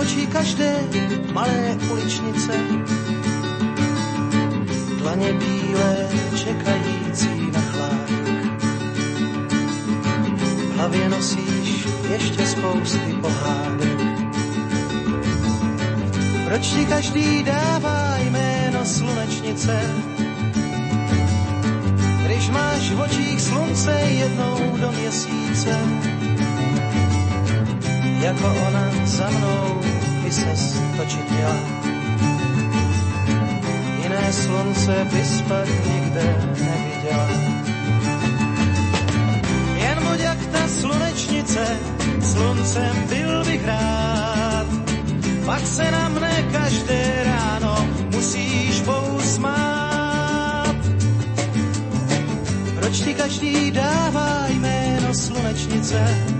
Očí každé malé uličnice. Dlaně bílé čekající na chládek. V hlavě nosíš ještě spousty pohádek. Proč ti každý dává jméno slunečnice? Když máš v očích slunce jednou do měsíce jako ona za mnou by se točit měla. Jiné slunce bys pak nikde neviděla. Jen buď jak ta slunečnice, sluncem byl bych rád. Pak se na mne každé ráno musíš pousmát. Proč ti každý dává jméno slunečnice?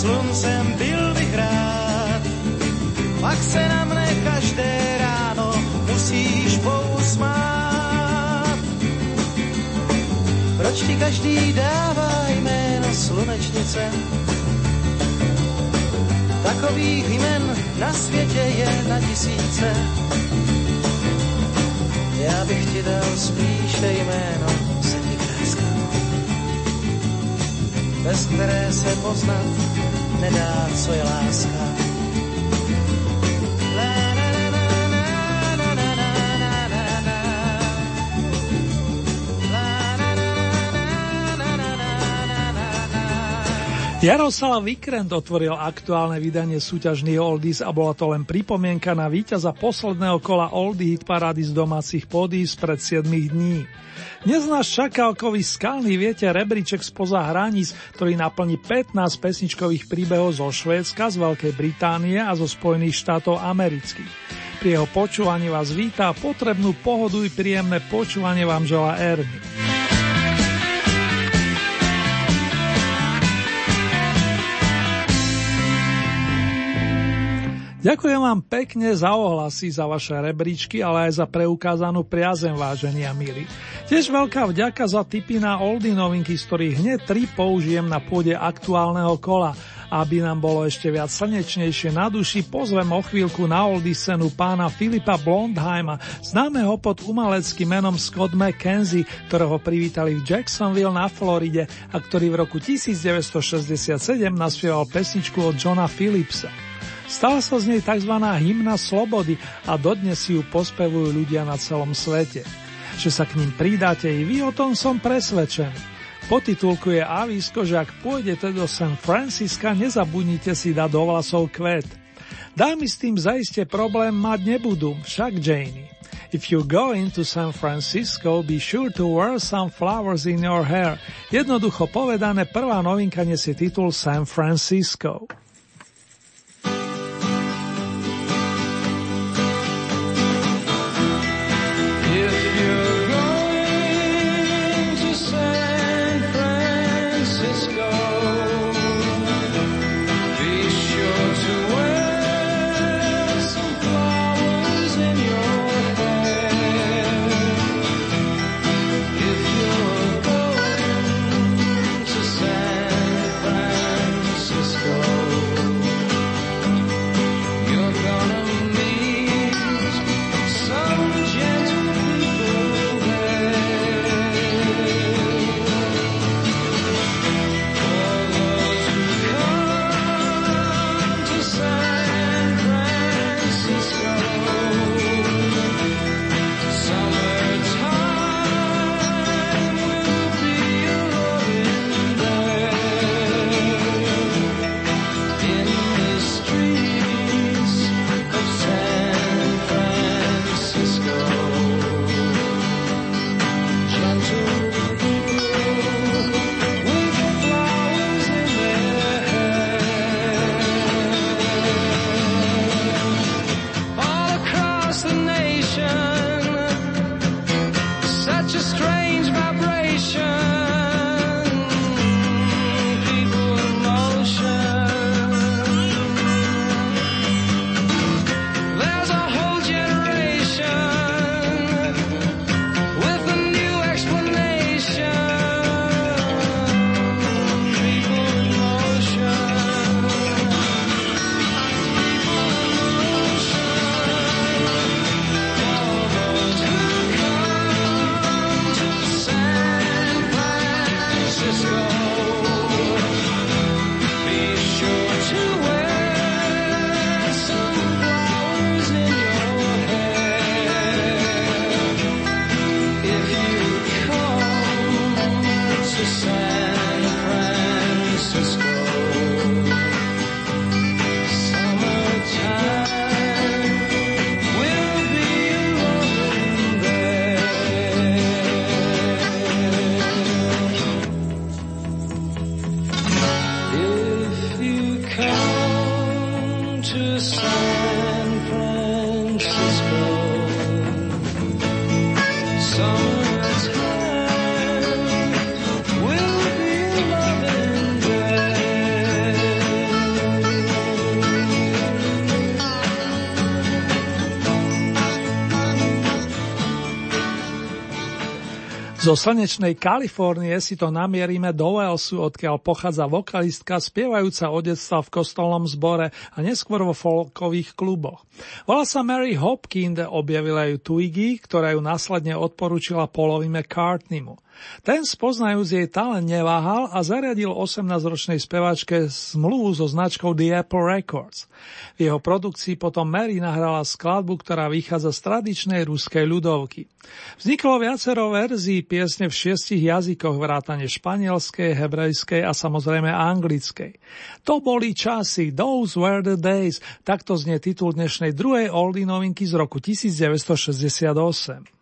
Sluncem byl bych rád. Pak se na mne každé ráno musíš pousmát. Proč ti každý dává jméno slunečnice? Takových jmen na světě je na tisíce. Já bych ti dal spíše jméno bez které se poznat nedá, co je láska. Jaroslav Vikrent otvoril aktuálne vydanie súťažných Oldies a bola to len pripomienka na víťaza posledného kola Oldie Hit Parady z domácich pódií spred 7 dní. Čaká okový skalný viete rebríček spoza hraníc, ktorý naplní 15 pesničkových príbehov zo Švédska, z Veľkej Británie a zo Spojených štátov amerických. Pri jeho počúvaní vás vítá potrebnú pohodu i príjemné počúvanie vám žela Ernie. Ďakujem vám pekne za ohlasy, za vaše rebríčky, ale aj za preukázanú priazem, vážení a milí. Tiež veľká vďaka za tipy na oldy novinky, z ktorých hneď tri použijem na pôde aktuálneho kola. Aby nám bolo ešte viac slnečnejšie na duši, pozvem o chvíľku na oldy scénu pána Filipa Blondheima, známeho pod umaleckým menom Scott McKenzie, ktorého privítali v Jacksonville na Floride a ktorý v roku 1967 naspieval pesničku od Johna Phillipsa. Stala sa z nej tzv. hymna slobody a dodnes si ju pospevujú ľudia na celom svete. Že sa k ním pridáte i vy, o tom som presvedčený. Po titulku je avísko, že ak pôjdete do San Francisca, nezabudnite si dať do vlasov kvet. Dámy s tým zaiste problém mať nebudú, však Janie. If you go into San Francisco, be sure to wear some flowers in your hair. Jednoducho povedané, prvá novinka nesie titul San Francisco. Zo slnečnej Kalifornie si to namierime do Walesu, odkiaľ pochádza vokalistka spievajúca od detstva v kostolnom zbore a neskôr vo folkových kluboch. Volá sa Mary Hopkins, objavila ju Twiggy, ktorá ju následne odporúčila Paulovi McCartneymu. Ten spoznajúc jej talent neváhal a zariadil 18-ročnej spevačke zmluvu so značkou The Apple Records. V jeho produkcii potom Mary nahrala skladbu, ktorá vychádza z tradičnej ruskej ľudovky. Vzniklo viacero verzií piesne v šiestich jazykoch vrátane španielskej, hebrejskej a samozrejme anglickej. To boli časy, those were the days, takto znie titul dnešnej druhej oldie novinky z roku 1968.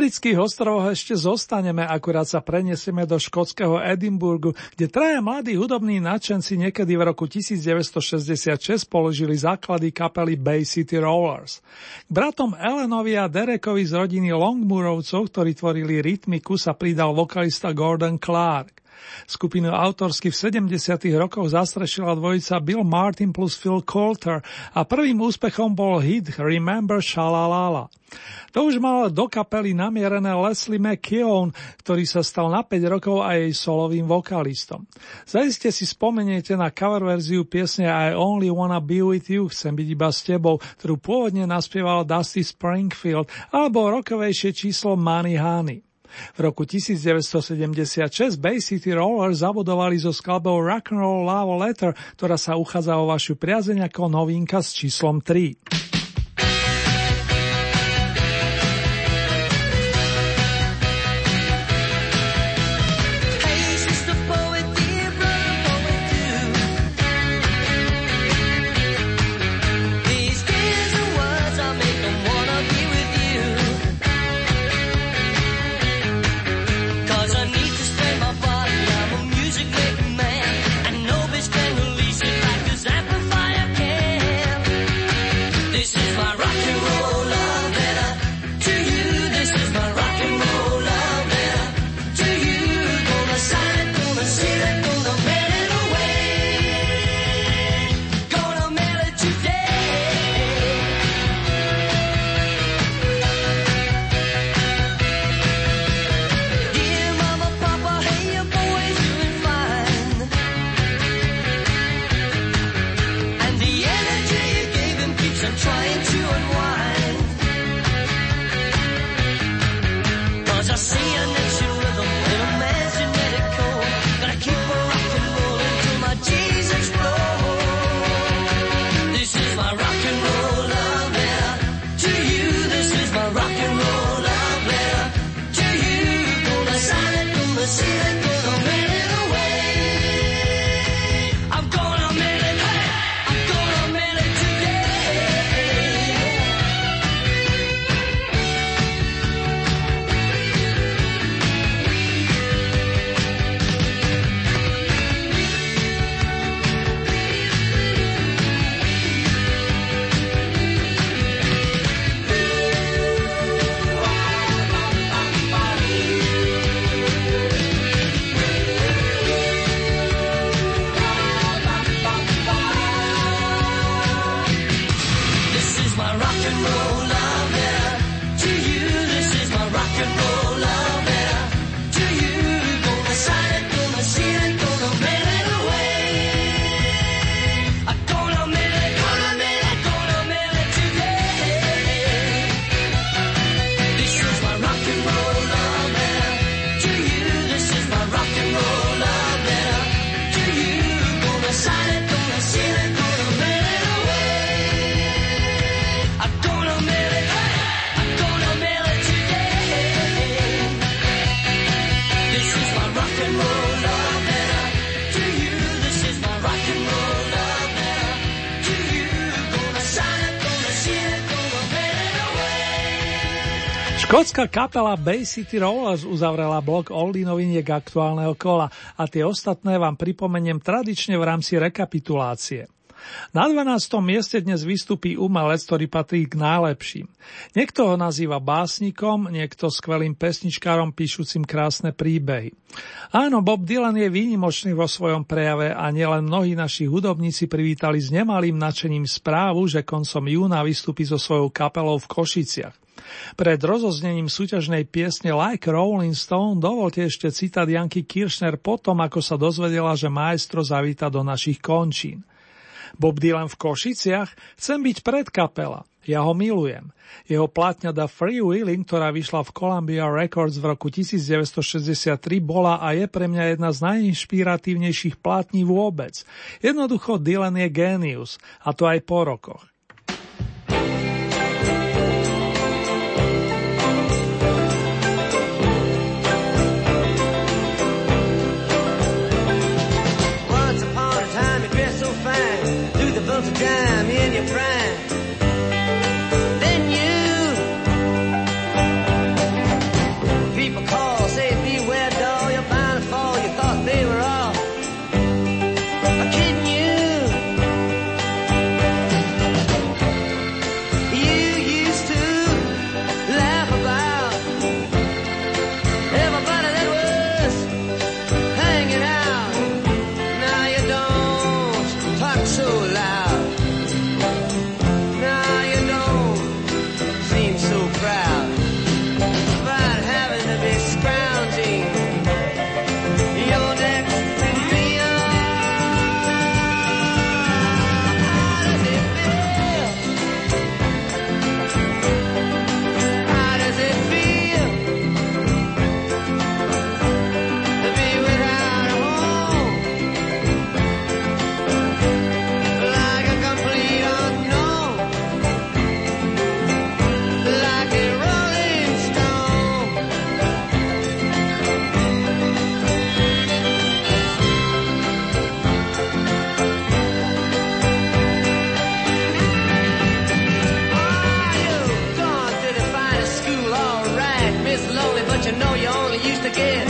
britských ostrovoch ešte zostaneme, akurát sa preniesieme do škótskeho Edinburgu, kde traja mladí hudobní nadšenci niekedy v roku 1966 položili základy kapely Bay City Rollers. K bratom Ellenovi a Derekovi z rodiny Longmurovcov, ktorí tvorili rytmiku, sa pridal vokalista Gordon Clark. Skupinu autorsky v 70. rokoch zastrešila dvojica Bill Martin plus Phil Coulter a prvým úspechom bol hit Remember Shalalala. To už mal do kapely namierené Leslie McKeown, ktorý sa stal na 5 rokov aj jej solovým vokalistom. Zaiste si spomeniete na cover verziu piesne I Only Wanna Be With You, chcem byť iba s tebou, ktorú pôvodne naspieval Dusty Springfield, alebo rokovejšie číslo Money Honey. V roku 1976 Bay City Rollers zabudovali so skladbou Rock'n'Roll Love Letter, ktorá sa uchádza o vašu priazeň ako novinka s číslom 3. Škótska kapela Bay City Rollers uzavrela blok Oldie noviniek aktuálneho kola a tie ostatné vám pripomeniem tradične v rámci rekapitulácie. Na 12. mieste dnes vystupí umelec, ktorý patrí k najlepším. Niekto ho nazýva básnikom, niekto skvelým pesničkárom píšucim krásne príbehy. Áno, Bob Dylan je výnimočný vo svojom prejave a nielen mnohí naši hudobníci privítali s nemalým nadšením správu, že koncom júna vystúpi so svojou kapelou v Košiciach. Pred rozoznením súťažnej piesne Like Rolling Stone dovolte ešte citát Janky Kiršner potom, ako sa dozvedela, že maestro zavíta do našich končín. Bob Dylan v Košiciach? Chcem byť pred kapela. Ja ho milujem. Jeho platňa The Free Wheeling, ktorá vyšla v Columbia Records v roku 1963, bola a je pre mňa jedna z najinšpiratívnejších platní vôbec. Jednoducho Dylan je génius, a to aj po rokoch. you know you only used to get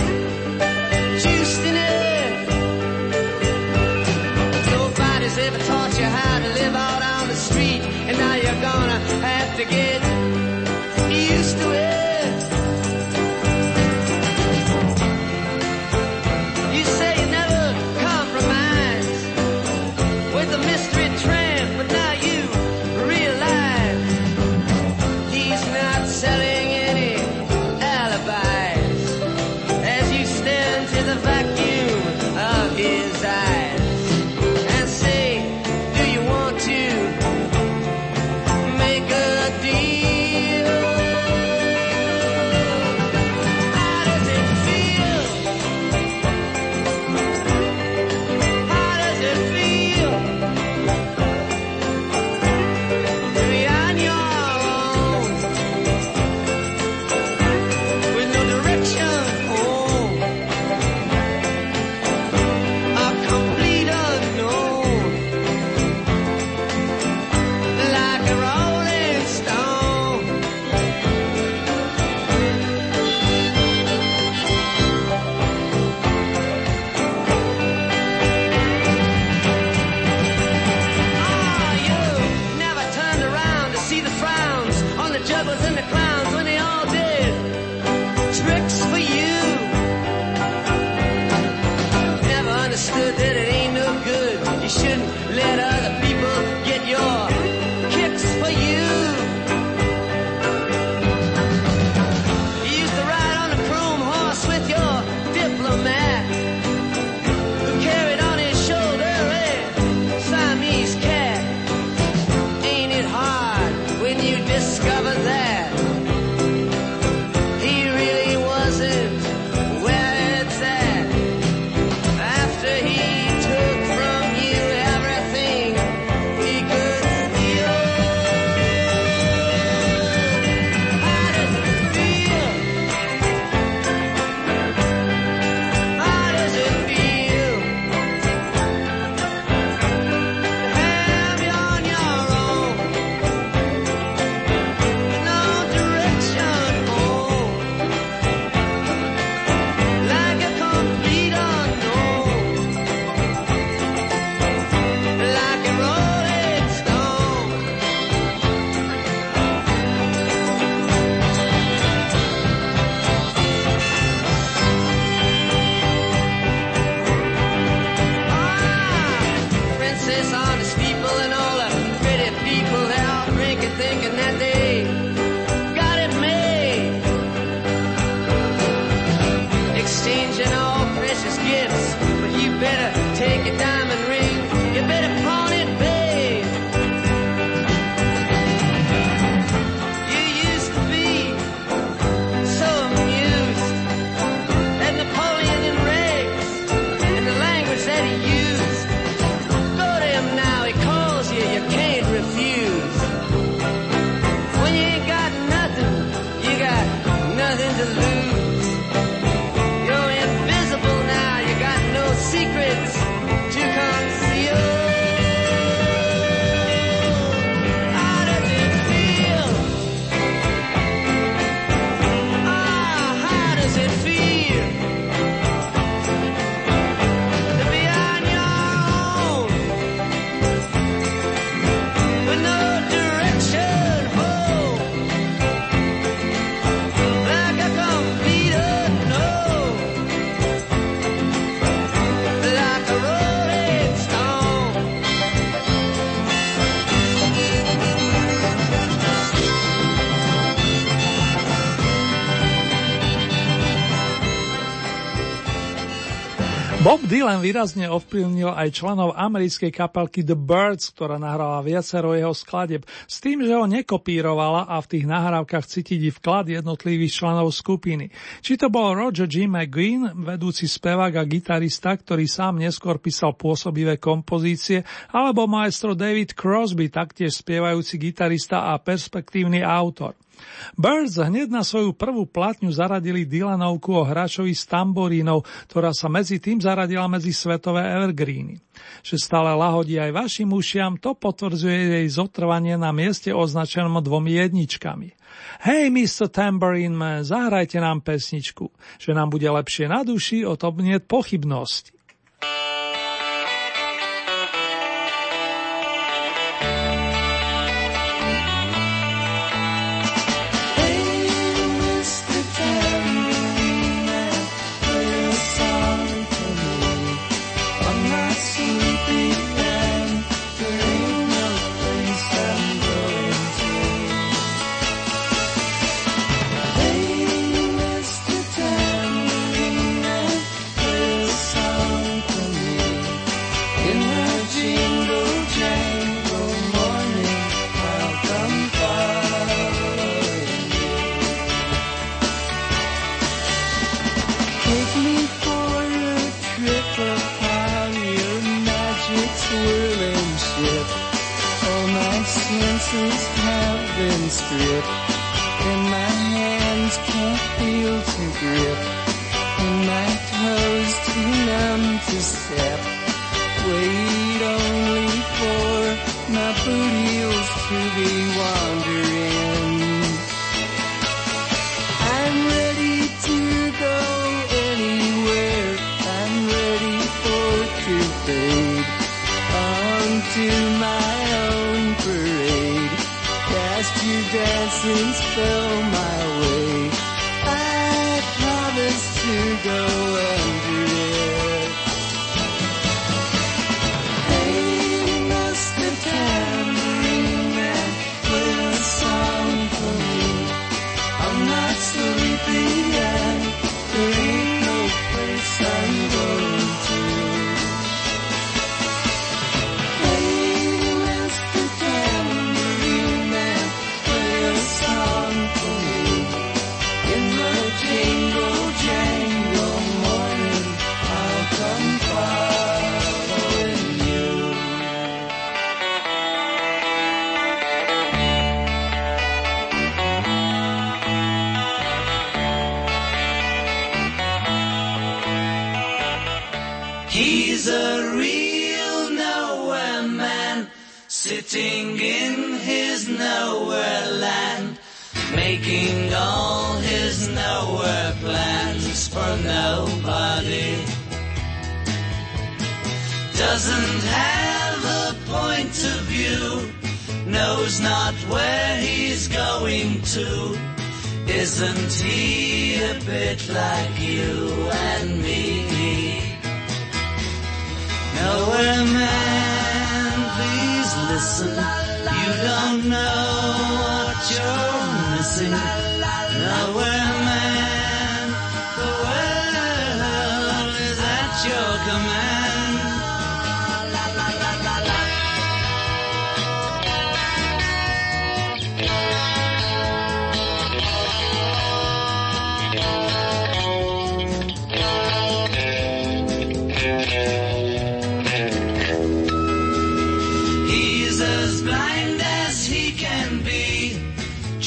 Dylan výrazne ovplyvnil aj členov americkej kapelky The Birds, ktorá nahrala viacero jeho skladeb, s tým, že ho nekopírovala a v tých nahrávkach cítiť vklad jednotlivých členov skupiny. Či to bol Roger G. McGuinn, vedúci spevák a gitarista, ktorý sám neskôr písal pôsobivé kompozície, alebo maestro David Crosby, taktiež spievajúci gitarista a perspektívny autor. Birds hneď na svoju prvú platňu zaradili Dylanovku o hráčovi s tamborínov, ktorá sa medzi tým zaradila medzi svetové evergreeny. Že stále lahodí aj vašim ušiam, to potvrdzuje jej zotrvanie na mieste označenom dvomi jedničkami. Hej, Mr. Tambourine Man, zahrajte nám pesničku. Že nám bude lepšie na duši, o tom nie pochybnosti.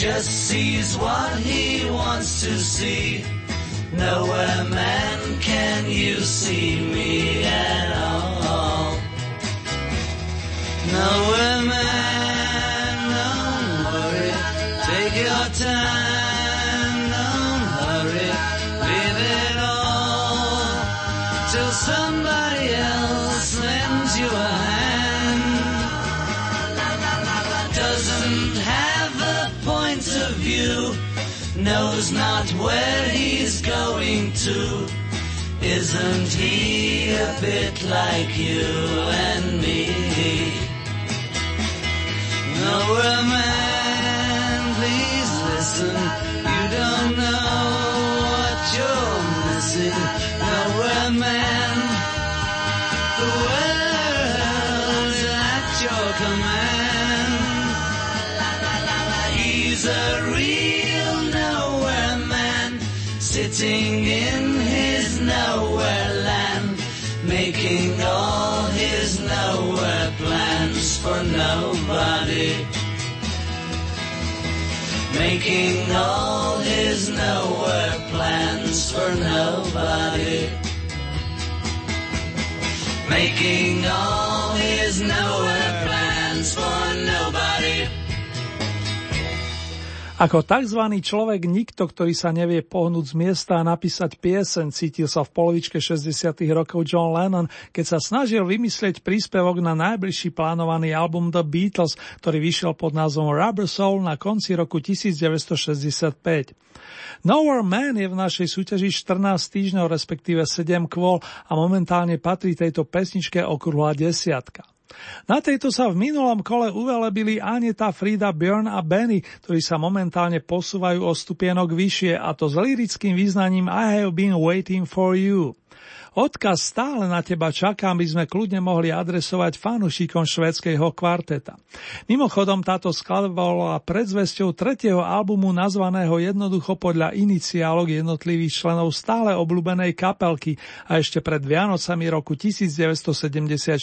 Just sees what he wants to see. Nowhere man can you see me at all. Nowhere man, don't worry, take your time, going to. Isn't he a bit like you and me? Nowhere man, please listen. You don't know what you're missing. Nowhere man, The world's at your command. He's a real nowhere man, sitting Making all his nowhere plans for nobody. Making all his nowhere plans for nobody. Ako tzv. človek nikto, ktorý sa nevie pohnúť z miesta a napísať piesen, cítil sa v polovičke 60. rokov John Lennon, keď sa snažil vymyslieť príspevok na najbližší plánovaný album The Beatles, ktorý vyšiel pod názvom Rubber Soul na konci roku 1965. Nowhere Man je v našej súťaži 14 týždňov, respektíve 7 kvôl a momentálne patrí tejto pesničke okrúhla desiatka. Na tejto sa v minulom kole uvelebili Aneta, Frida, Björn a Benny, ktorí sa momentálne posúvajú o stupienok vyššie a to s lirickým význaním I have been waiting for you. Odkaz stále na teba čakám by sme kľudne mohli adresovať fanúšikom švédskeho kvarteta. Mimochodom táto skladba bola predzvesťou tretieho albumu nazvaného jednoducho podľa iniciálok jednotlivých členov stále obľúbenej kapelky a ešte pred Vianocami roku 1974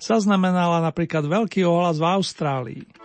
zaznamenala napríklad veľký ohlas v Austrálii.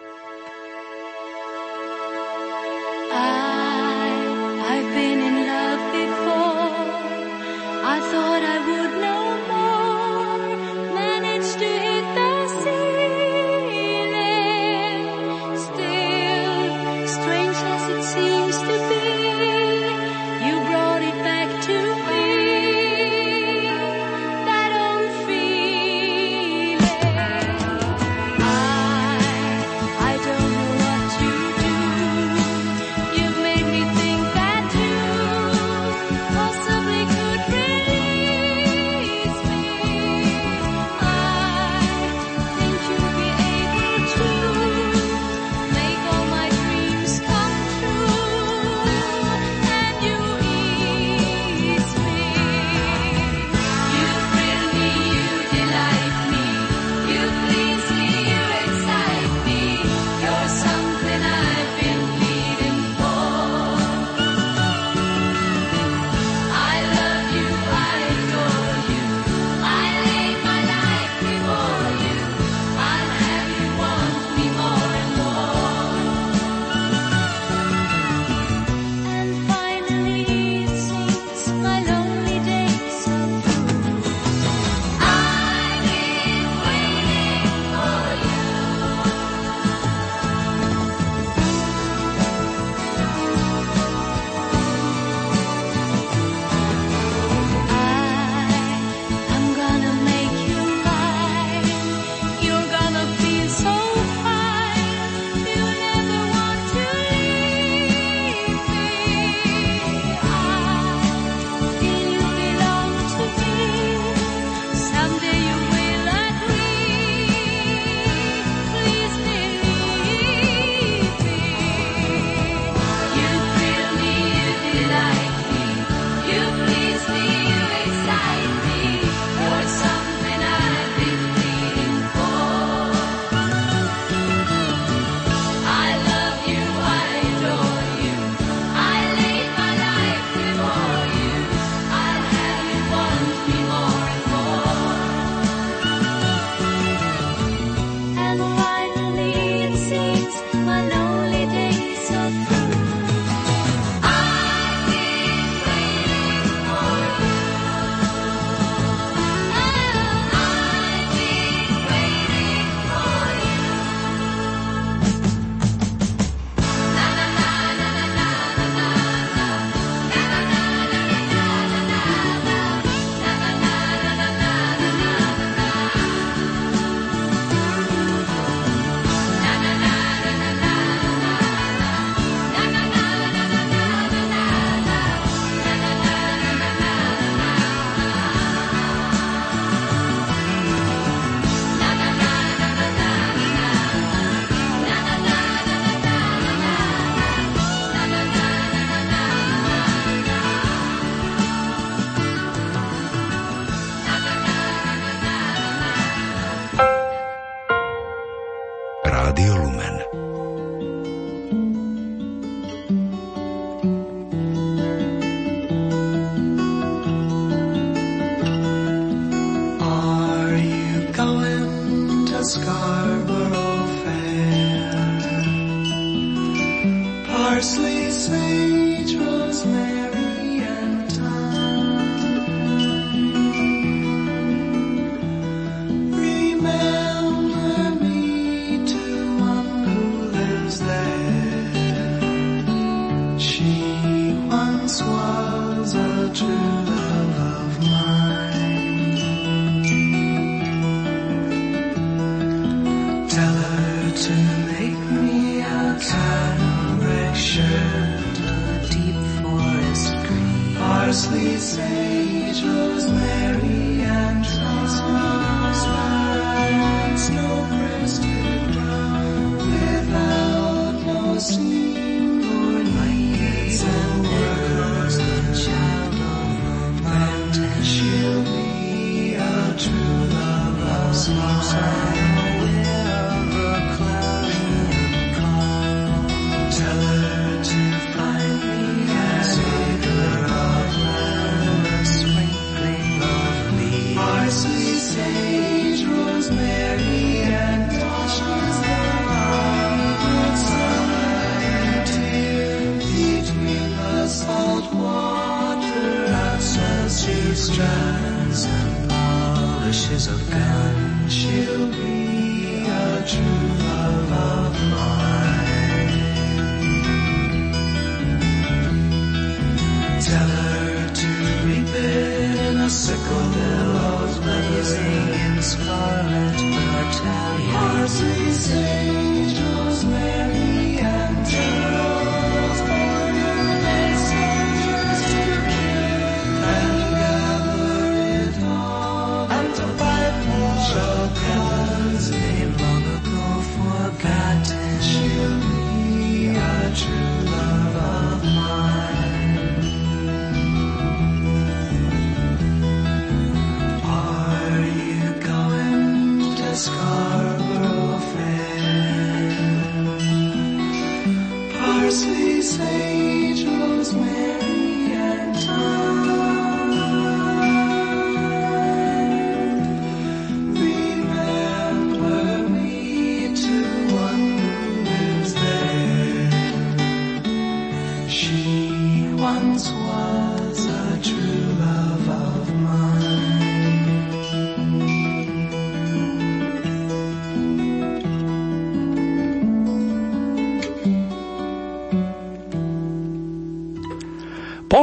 scar.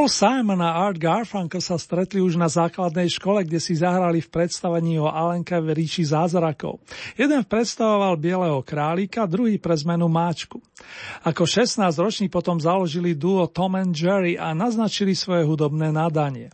Simon a Art Garfunkel sa stretli už na základnej škole, kde si zahrali v predstavení o Alenka v ríši zázrakov. Jeden predstavoval Bieleho králika, druhý pre zmenu Máčku. Ako 16-roční potom založili duo Tom and Jerry a naznačili svoje hudobné nadanie.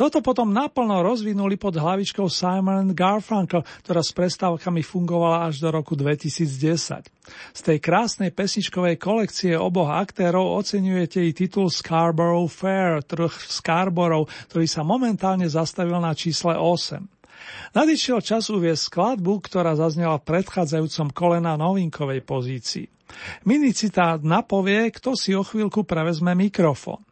Toto potom naplno rozvinuli pod hlavičkou Simon Garfunkel, ktorá s prestávkami fungovala až do roku 2010. Z tej krásnej pesničkovej kolekcie oboch aktérov oceňujete i titul Scarborough Fair, trh Scarborough, ktorý sa momentálne zastavil na čísle 8. Nadišiel čas uviesť skladbu, ktorá zaznela v predchádzajúcom kole na novinkovej pozícii. Minicitát napovie, kto si o chvíľku prevezme mikrofón.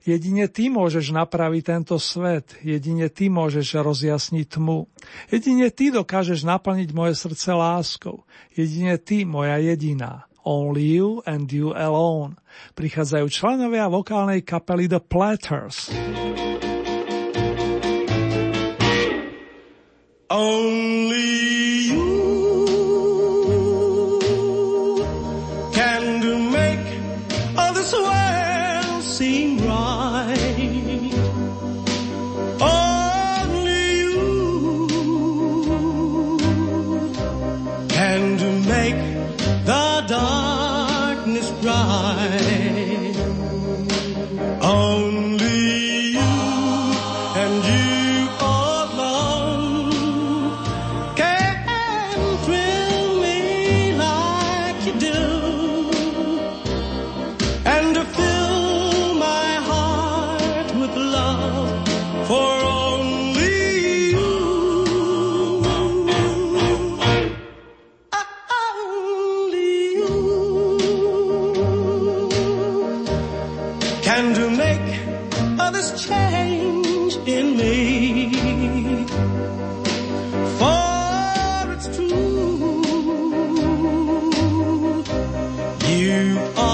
Jedine ty môžeš napraviť tento svet, jedine ty môžeš rozjasniť tmu. Jedine ty dokážeš naplniť moje srdce láskou. Jedine ty, moja jediná. Only you and you alone. Prichádzajú členovia vokálnej kapely The Platters. Only you are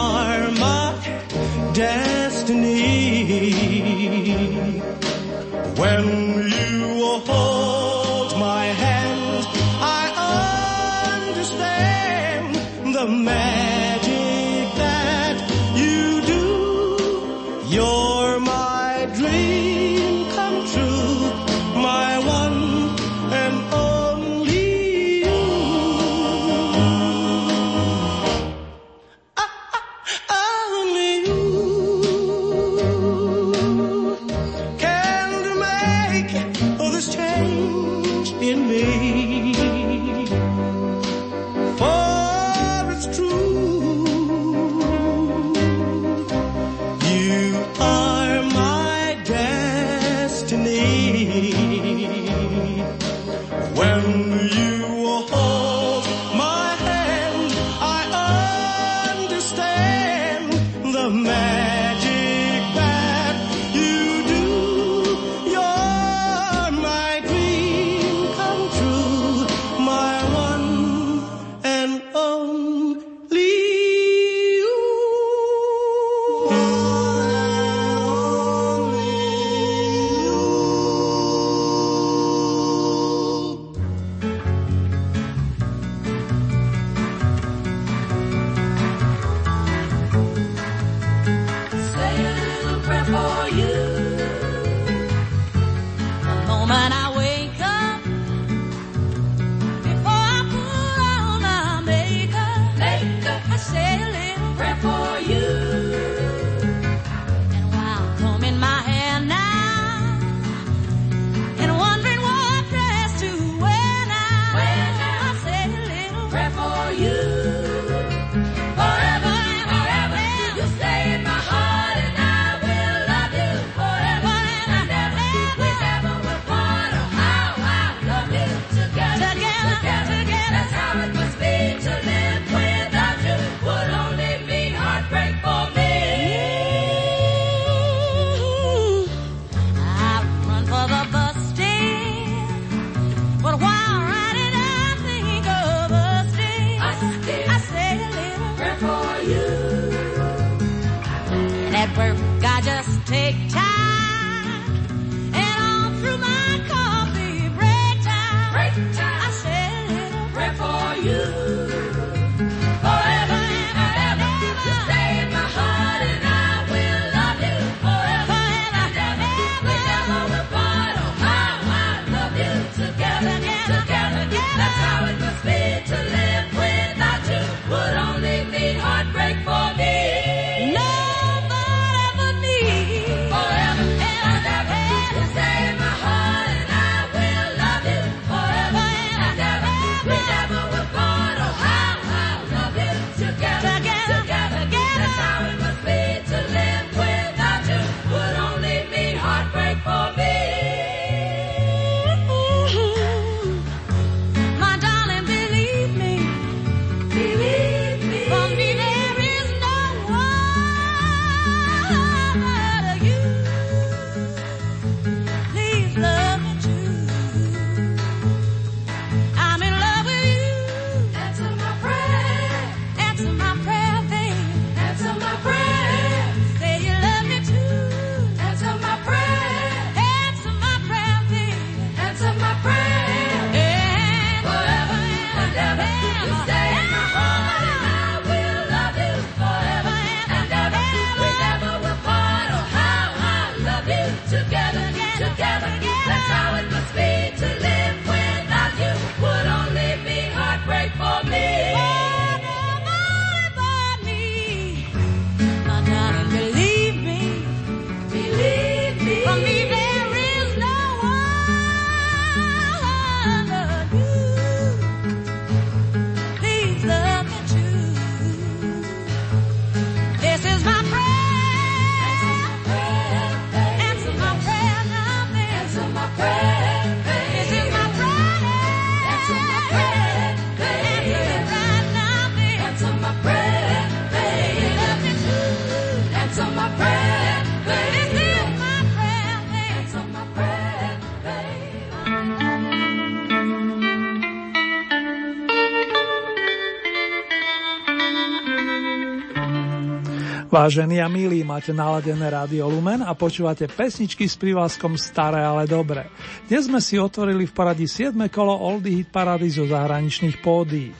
Vážení a milí, máte naladené Rádio Lumen a počúvate pesničky s privázkom Staré, ale dobre. Dnes sme si otvorili v poradí 7. kolo Oldy Hit Parady zo zahraničných pódií.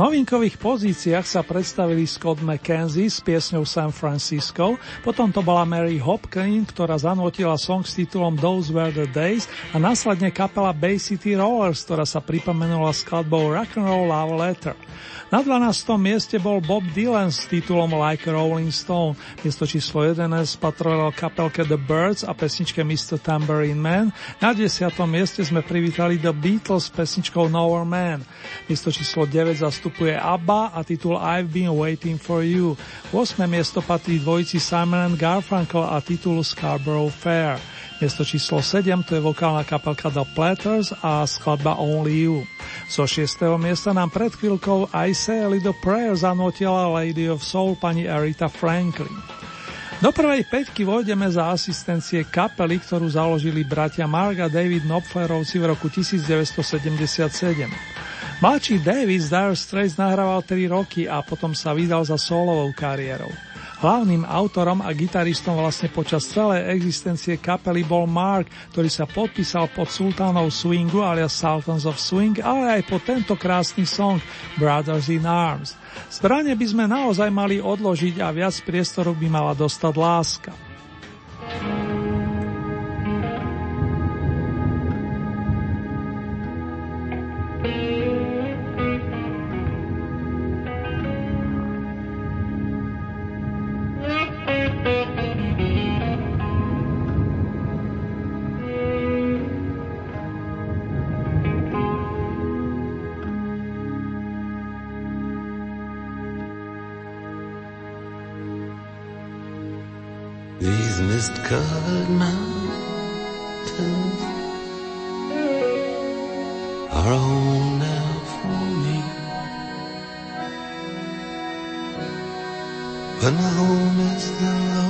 Novinkových pozíciách sa predstavili Scott McKenzie s piesňou San Francisco, potom to bola Mary Hopkins, ktorá zanotila song s titulom Those Were the Days a následne kapela Bay City Rollers, ktorá sa pripomenula skladbou Rock'n'Roll Love Letter. Na 12. mieste bol Bob Dylan s titulom Like Rolling Stone. Miesto číslo 11 patroval kapelke The Birds a pesničke Mr. Tambourine Man. Na 10. mieste sme privítali The Beatles s pesničkou Nowhere Man. Miesto číslo 9 zastupuje ABBA a titul I've Been Waiting for You. 8. miesto patrí dvojici Simon and Garfunkel a titul Scarborough Fair. Miesto číslo 7 to je vokálna kapelka The Platters a skladba Only You. Zo 6. miesta nám pred chvíľkou I Say a Little Prayer zanotila Lady of Soul pani Arita Franklin. Do prvej peťky vojdeme za asistencie kapely, ktorú založili bratia Mark a David Knopflerovci v roku 1977. Mladší David z Dire Straits nahrával 3 roky a potom sa vydal za solovou kariérou. Hlavným autorom a gitaristom vlastne počas celej existencie kapely bol Mark, ktorý sa podpísal pod sultánov swingu alias Sultans of Swing, ale aj po tento krásny song Brothers in Arms. Zbranie by sme naozaj mali odložiť a viac priestoru by mala dostať láska. These mist-covered mountains are home now for me. But my home is the lowlands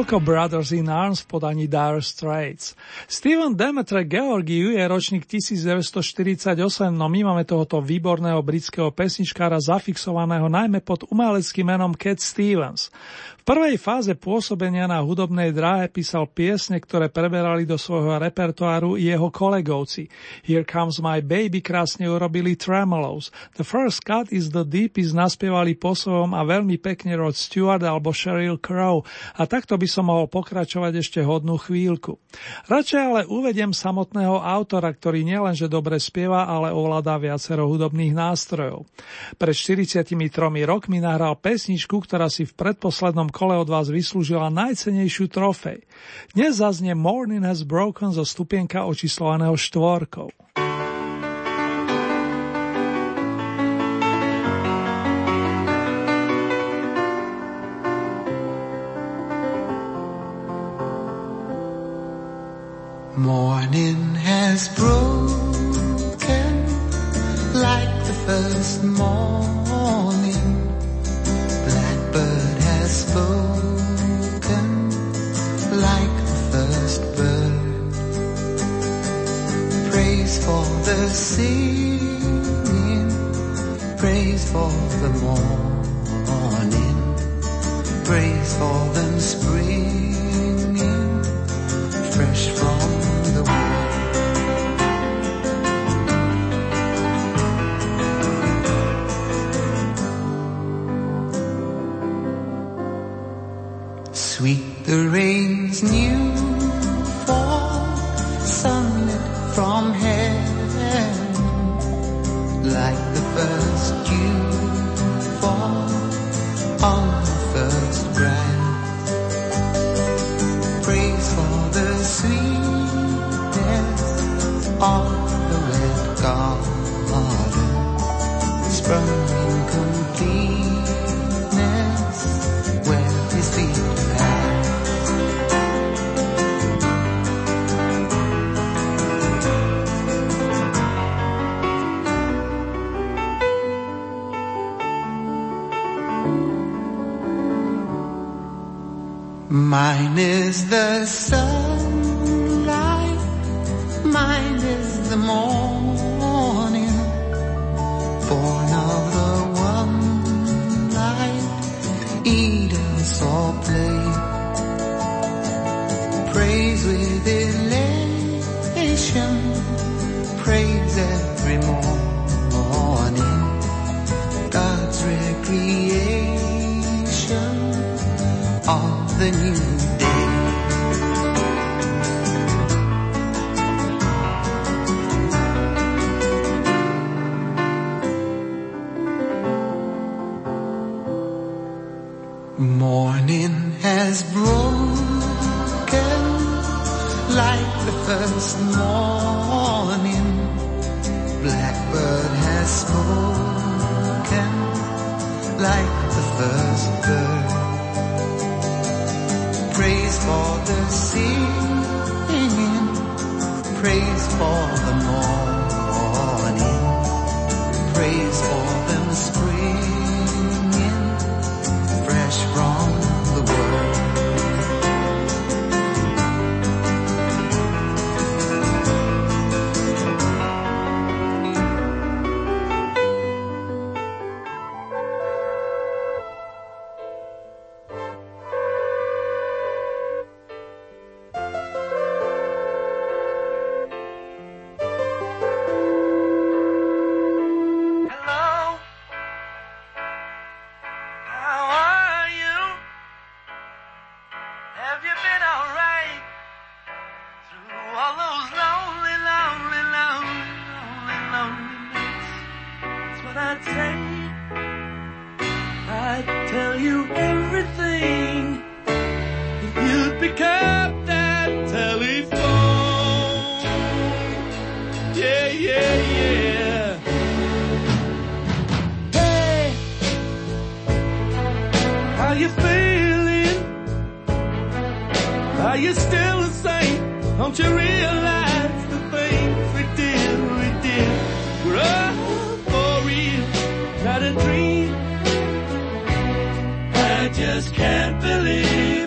Toľko Brothers in Arms v podaní Dire Straits. Steven Demetre Georgiou je ročník 1948, no my máme tohoto výborného britského pesničkára zafixovaného najmä pod umeleckým menom Cat Stevens. V prvej fáze pôsobenia na hudobnej dráhe písal piesne, ktoré preberali do svojho repertoáru jeho kolegovci. Here Comes My Baby krásne urobili Tremolos. The First Cut is the Deepest naspievali po a veľmi pekne Rod Stewart alebo Sheryl Crow a takto by som mohol pokračovať ešte hodnú chvíľku. Radšej ale uvediem samotného autora, ktorý nielenže dobre spieva, ale ovláda viacero hudobných nástrojov. Pred 43 rokmi nahral pesničku, ktorá si v predposlednom kole od vás vyslúžila najcenejšiu trofej. Dnes zaznie Morning Has Broken zo stupienka očíslovaného štvorkou. Morning has broken like the first morning. Spoken like the first bird. Praise for the singing, praise for the morning, praise for the springing Have you been alright through all those lonely, lonely, lonely, lonely, lonely nights? That's what I'd say. I'd tell you everything if you'd pick up that telephone. Yeah, yeah, yeah. Hey, how you feeling? Are you still the same? Don't you realize the things we did, we did were all for real, not a dream? I just can't believe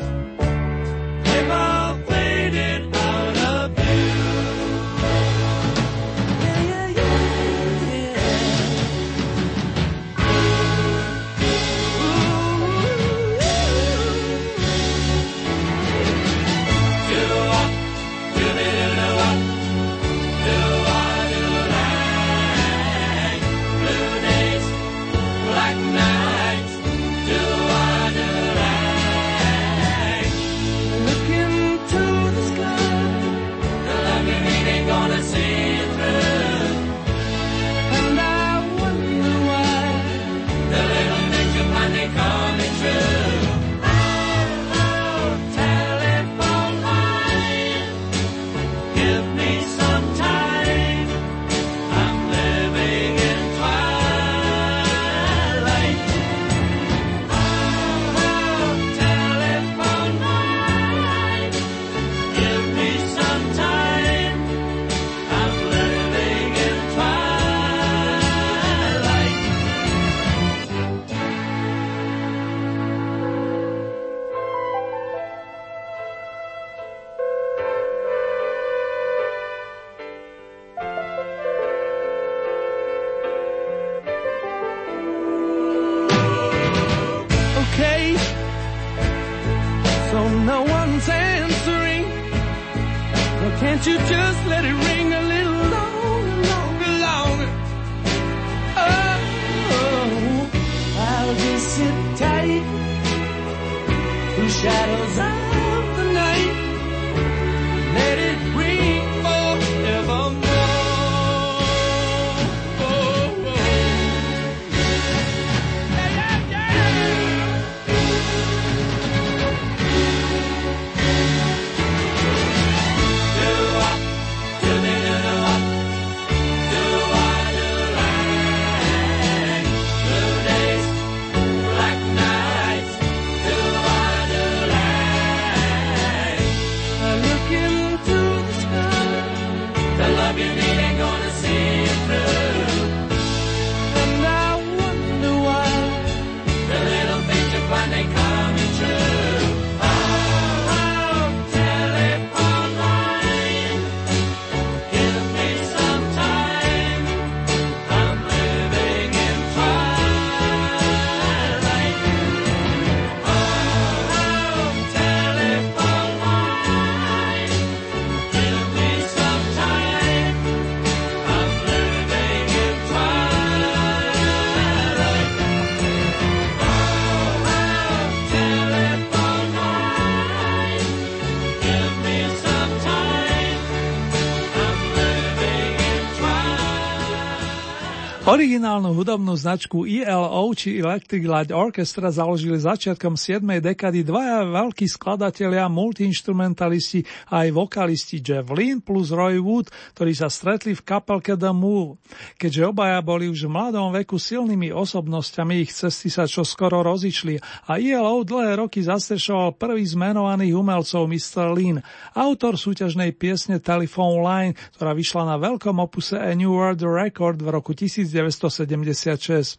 Originálnu hudobnú značku ELO či Electric Light Orchestra založili začiatkom 7. dekady dvaja veľkí skladatelia, multiinstrumentalisti a aj vokalisti Jeff Lynne plus Roy Wood, ktorí sa stretli v kapelke The Move. Keďže obaja boli už v mladom veku silnými osobnosťami, ich cesty sa čoskoro rozišli a ELO dlhé roky zastrešoval prvý z menovaných umelcov Mr. Lynn, autor súťažnej piesne Telephone Line, ktorá vyšla na veľkom opuse A New World Record v roku 1000 1976.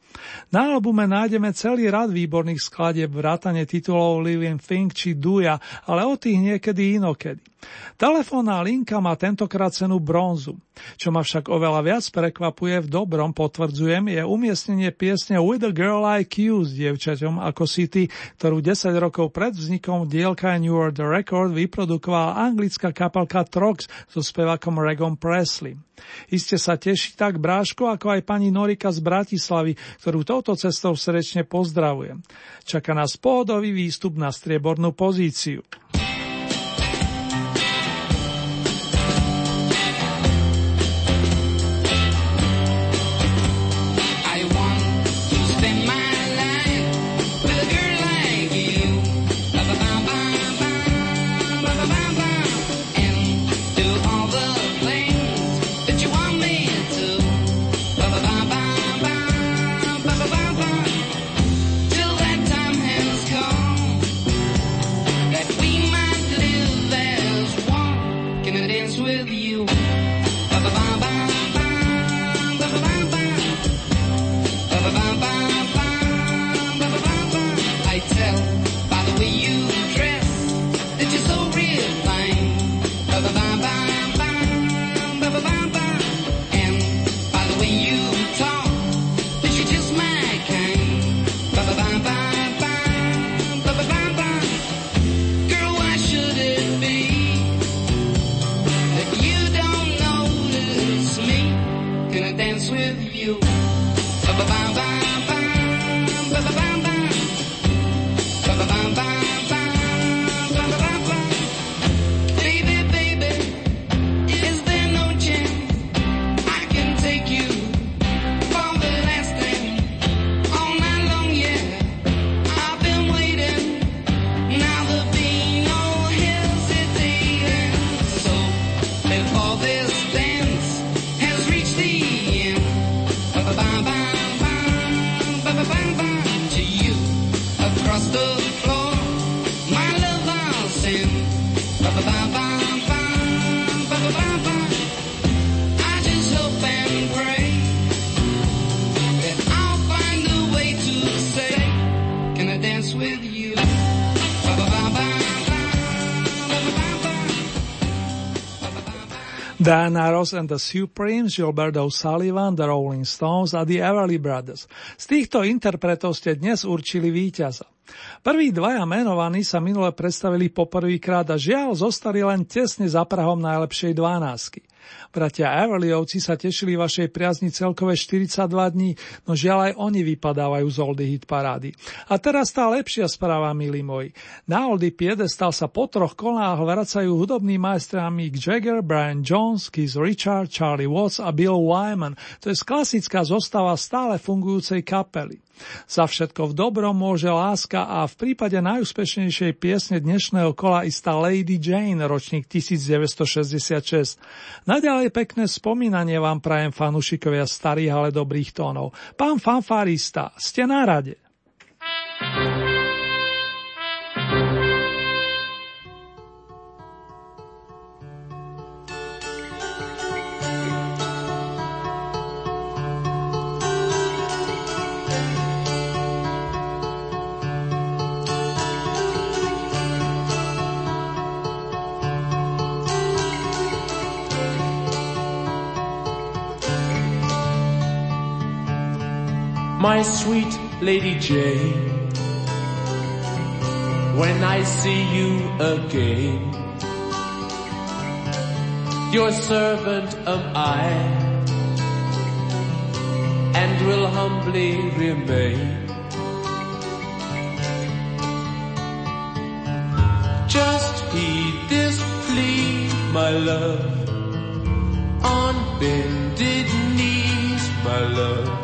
Na albume nájdeme celý rad výborných skladieb vrátane titulov Living Think či Duja, ale o tých niekedy inokedy. Telefónna linka má tentokrát cenu bronzu. Čo ma však oveľa viac prekvapuje v dobrom, potvrdzujem, je umiestnenie piesne With a Girl Like You s dievčaťom ako City, ktorú 10 rokov pred vznikom dielka New World Record vyprodukovala anglická kapelka Trox so spevakom Regon Presley. Iste sa teší tak Bráško, ako aj pani Norika z Bratislavy, ktorú touto cestou srdečne pozdravujem. Čaká nás pohodový výstup na striebornú pozíciu. Diana Ross and the Supremes, Gilberto Sullivan, The Rolling Stones a The Everly Brothers. Z týchto interpretov ste dnes určili víťaza. Prví dvaja menovaní sa minule predstavili poprvýkrát a žiaľ zostali len tesne za prahom najlepšej dvanásky. Bratia Everlyovci sa tešili vašej priazni celkové 42 dní, no žiaľ aj oni vypadávajú z oldy hit parády. A teraz tá lepšia správa, milí moji. Na oldy piedestal sa po troch kolách vracajú hudobní majstri Mick Jagger, Brian Jones, Keith Richard, Charlie Watts a Bill Wyman. To je klasická zostava stále fungujúcej kapely. Za všetko v dobrom môže láska a v prípade najúspešnejšej piesne dnešného kola istá Lady Jane, ročník 1966. Naďalej pekné spomínanie vám prajem fanúšikovia starých, ale dobrých tónov. Pán fanfárista, ste na rade. Sweet Lady Jane. When I see you again, your servant am I, and will humbly remain. Just heed this plea, my love, on bended knees, my love.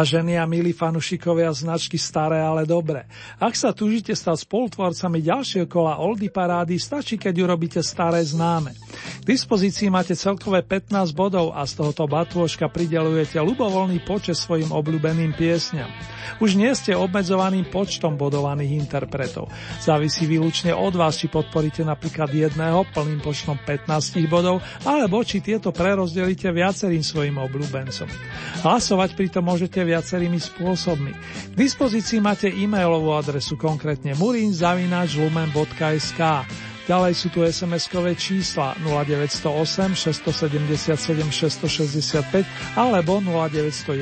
Vážení a milí fanušikovia značky Staré, ale dobre. Ak sa túžite stať spolutvorcami ďalšieho kola Oldy Parády, stačí, keď urobíte staré známe. K dispozícii máte celkové 15 bodov a z tohoto batôžka pridelujete ľubovoľný počet svojim obľúbeným piesňam. Už nie ste obmedzovaným počtom bodovaných interpretov. Závisí výlučne od vás, či podporíte napríklad jedného plným počtom 15 bodov, alebo či tieto prerozdelíte viacerým svojim obľúbencom. Hlasovať pritom môžete viacerými spôsobmi. K dispozícii máte e-mailovú adresu, konkrétne murinzavináčlumen.sk. Ďalej sú tu SMS-kové čísla 0908 677 665 alebo 0911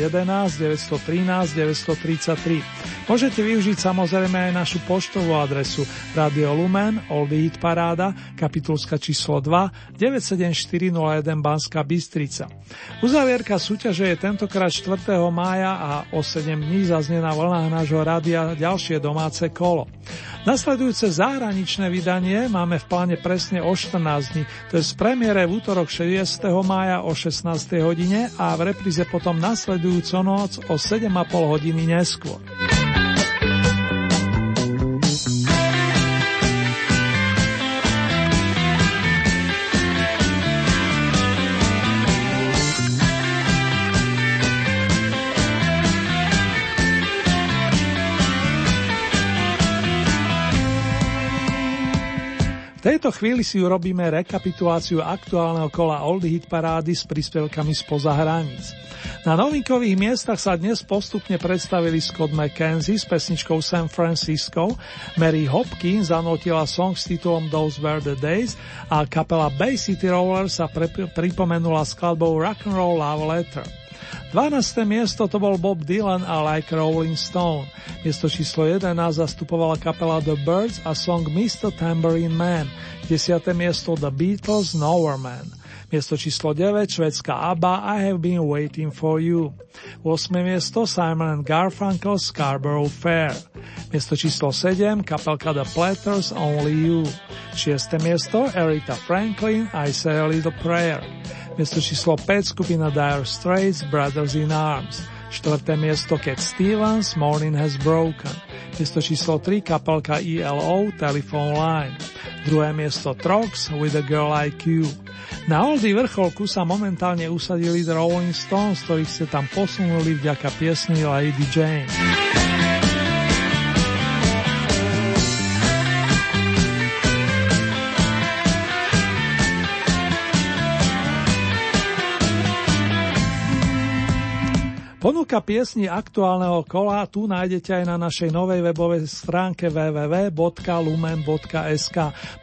913 933. Môžete využiť samozrejme aj našu poštovú adresu Radio Lumen, Oldy Hit Paráda, kapitulska číslo 2, 97401 Banská Bystrica. Uzavierka súťaže je tentokrát 4. mája a o 7 dní zaznie na vlnách nášho rádia ďalšie domáce kolo. Nasledujúce zahraničné vydanie máme v pláne presne o 14 dní, to je z premiére v útorok 6. mája o 16. hodine a v repríze potom nasledujúcu noc o 7,5 hodiny neskôr. V tejto chvíli si urobíme rekapituláciu aktuálneho kola Oldie Hit Parády s príspevkami spoza hraníc. Na novinkových miestach sa dnes postupne predstavili Scott McKenzie s pesničkou San Francisco, Mary Hopkins zanotila song s titulom Those Were the Days a kapela Bay City Rollers sa pre- pripomenula skladbou Rock'n'Roll Love Letter. 12. miesto to bol Bob Dylan a Like Rolling Stone. Miesto číslo 11 zastupovala kapela The Birds a song Mr. Tambourine Man. 10. miesto The Beatles Nowhere Man. Miesto číslo 9 švedská ABBA I Have Been Waiting For You. 8. miesto Simon and Garfunkel Scarborough Fair. Miesto číslo 7 kapelka The Platters Only You. 6. miesto Aretha Franklin I Say a Little Prayer. Miesto číslo 5 skupina Dire Straits Brothers in Arms. 4. miesto Cat Stevens Morning Has Broken. Miesto číslo 3 kapelka ELO Telephone Line. Druhé miesto Trox With a Girl Like You. Na oldie vrcholku sa momentálne usadili The Rolling Stones, ktorých ste tam posunuli vďaka piesni Lady Jane. Ponuka piesni aktuálneho kola tu nájdete aj na našej novej webovej stránke www.lumen.sk.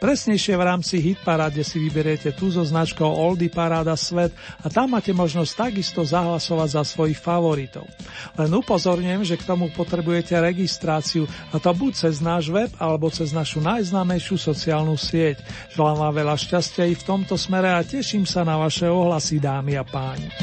Presnejšie v rámci Hitparáde si vyberiete tú so značkou Oldy Paráda Svet a tam máte možnosť takisto zahlasovať za svojich favoritov. Len upozorňujem, že k tomu potrebujete registráciu a to buď cez náš web alebo cez našu najznámejšiu sociálnu sieť. Želám vám veľa šťastia i v tomto smere a teším sa na vaše ohlasy, dámy a páni.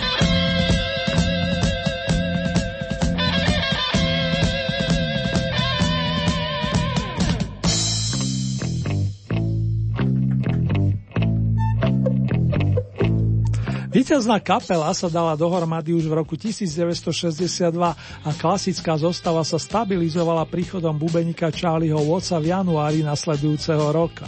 Výťazná kapela sa dala dohromady už v roku 1962 a klasická zostava sa stabilizovala príchodom bubenika Charlieho Watsa v januári nasledujúceho roka.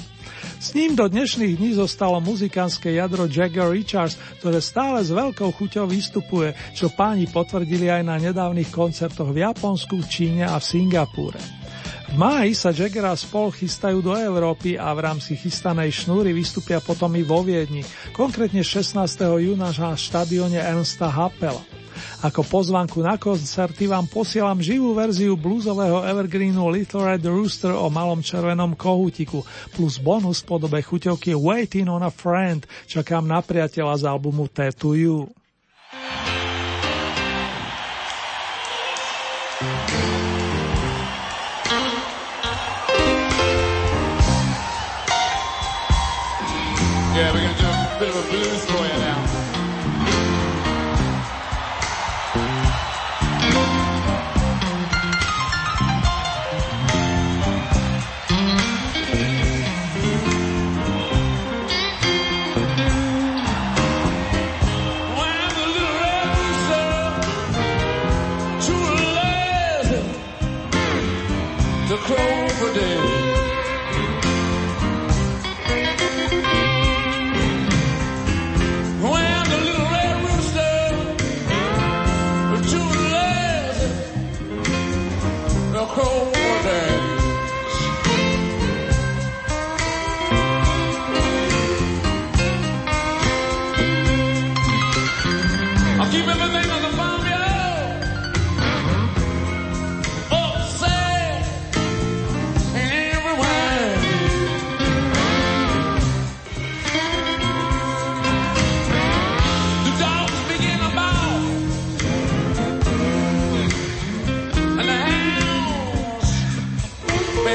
S ním do dnešných dní zostalo muzikánske jadro Jagger Richards, ktoré stále s veľkou chuťou vystupuje, čo páni potvrdili aj na nedávnych koncertoch v Japonsku, Číne a v Singapúre. Máji sa Jagger a spol chystajú do Európy a v rámci chystanej šnúry vystúpia potom i vo Viedni, konkrétne 16. júna na štadióne Ernsta Happela. Ako pozvanku na koncerty vám posielam živú verziu bluesového evergreenu Little Red Rooster o malom červenom kohútiku plus bonus v podobe chuťovky Waiting on a Friend, čakám na priateľa z albumu Tattoo You.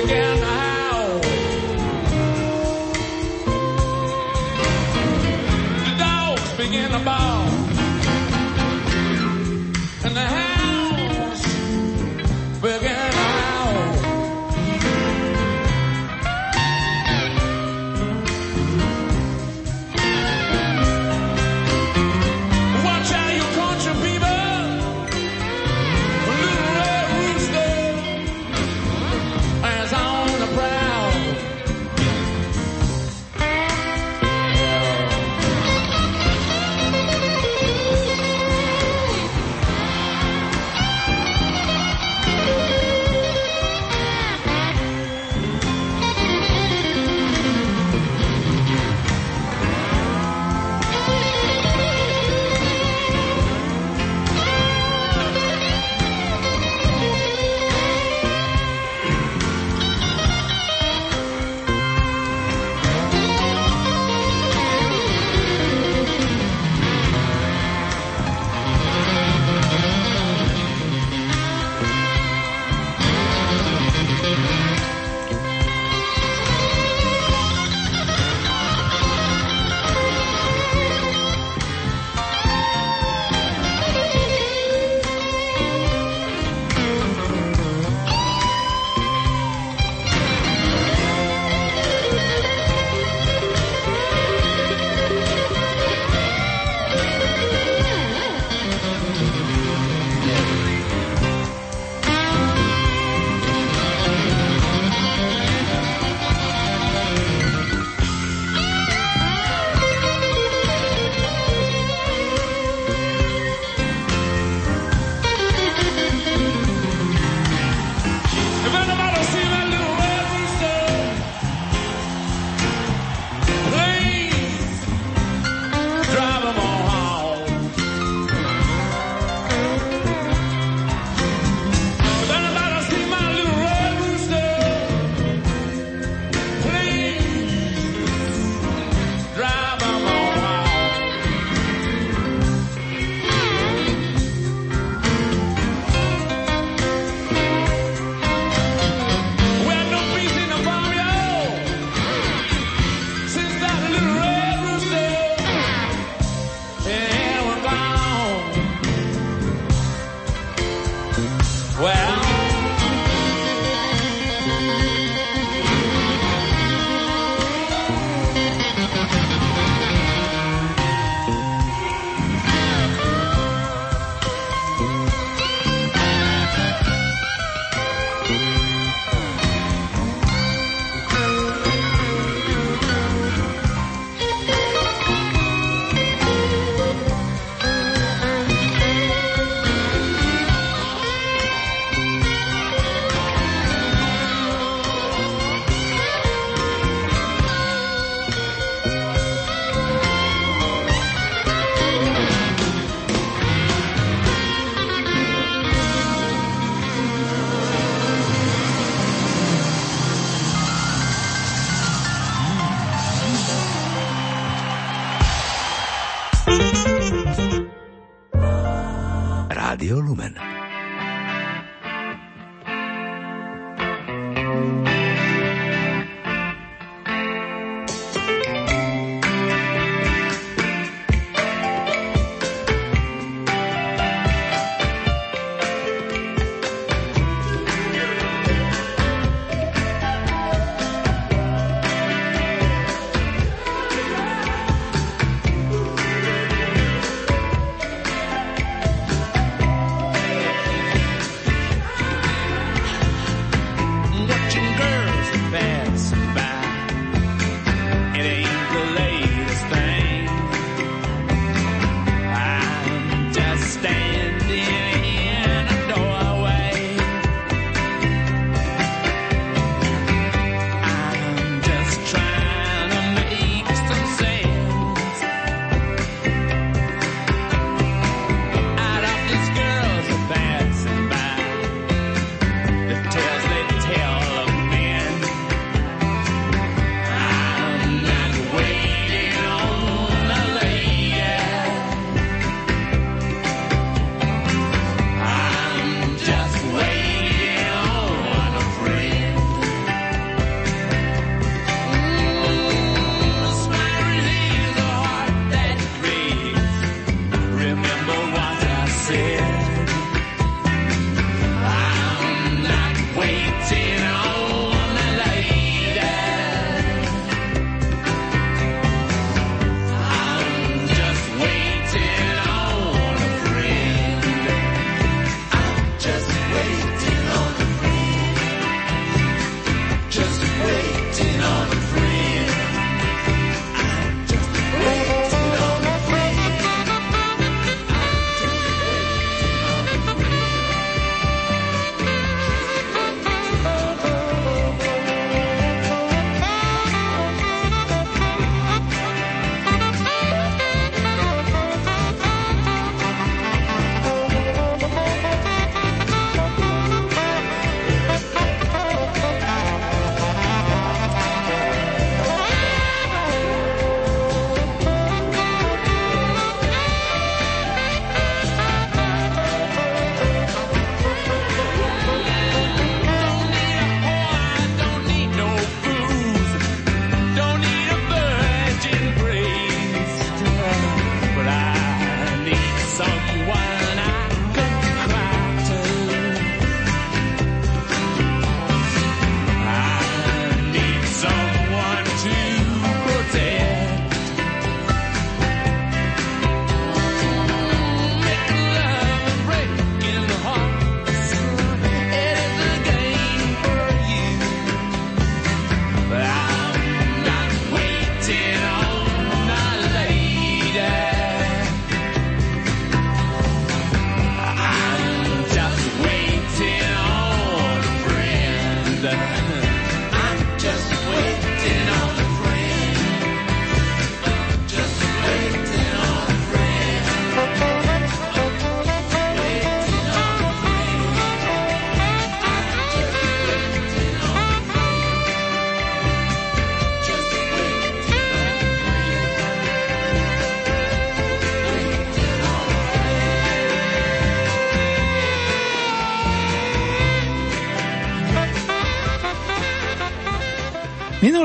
again.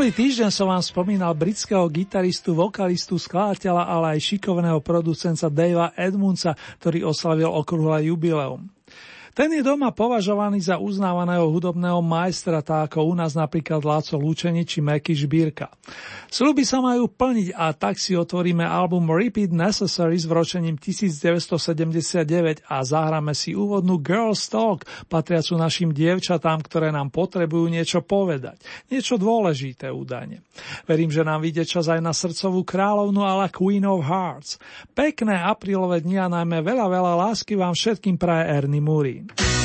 Minulý týždeň som vám spomínal britského gitaristu, vokalistu, skladateľa, ale aj šikovného producenta Davea Edmundsa, ktorý oslavil okrúhle jubileum. Ten je doma považovaný za uznávaného hudobného majstra, tak ako u nás napríklad Láco Lúčeni či Meky Žbírka. Sľuby sa majú plniť a tak si otvoríme album Repeat Necessary s vročením 1979 a zahráme si úvodnú Girls Talk, patriacu našim dievčatám, ktoré nám potrebujú niečo povedať. Niečo dôležité údajne. Verím, že nám vyjde čas aj na srdcovú kráľovnu ale Queen of Hearts. Pekné aprílové dni a najmä veľa, veľa lásky vám všetkým praje Ernie Murín. time.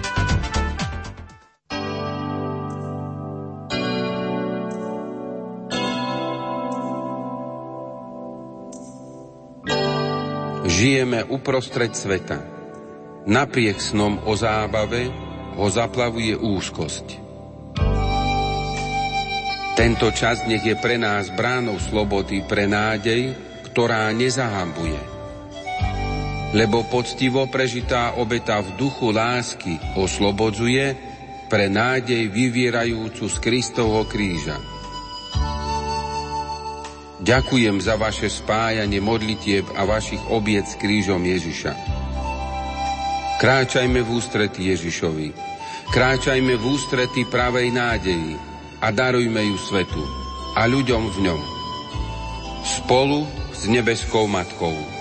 Žijeme uprostred sveta. Napriek snom o zábave ho zaplavuje úzkosť. Tento čas nech je pre nás bránou slobody pre nádej, ktorá nezahambuje. Lebo poctivo prežitá obeta v duchu lásky oslobodzuje pre nádej vyvierajúcu z Kristovho kríža. Ďakujem za vaše spájanie modlitieb a vašich obiec s krížom Ježiša. Kráčajme v ústretí Ježišovi. Kráčajme v ústretí pravej nádeji a darujme ju svetu a ľuďom v ňom. Spolu s nebeskou matkou.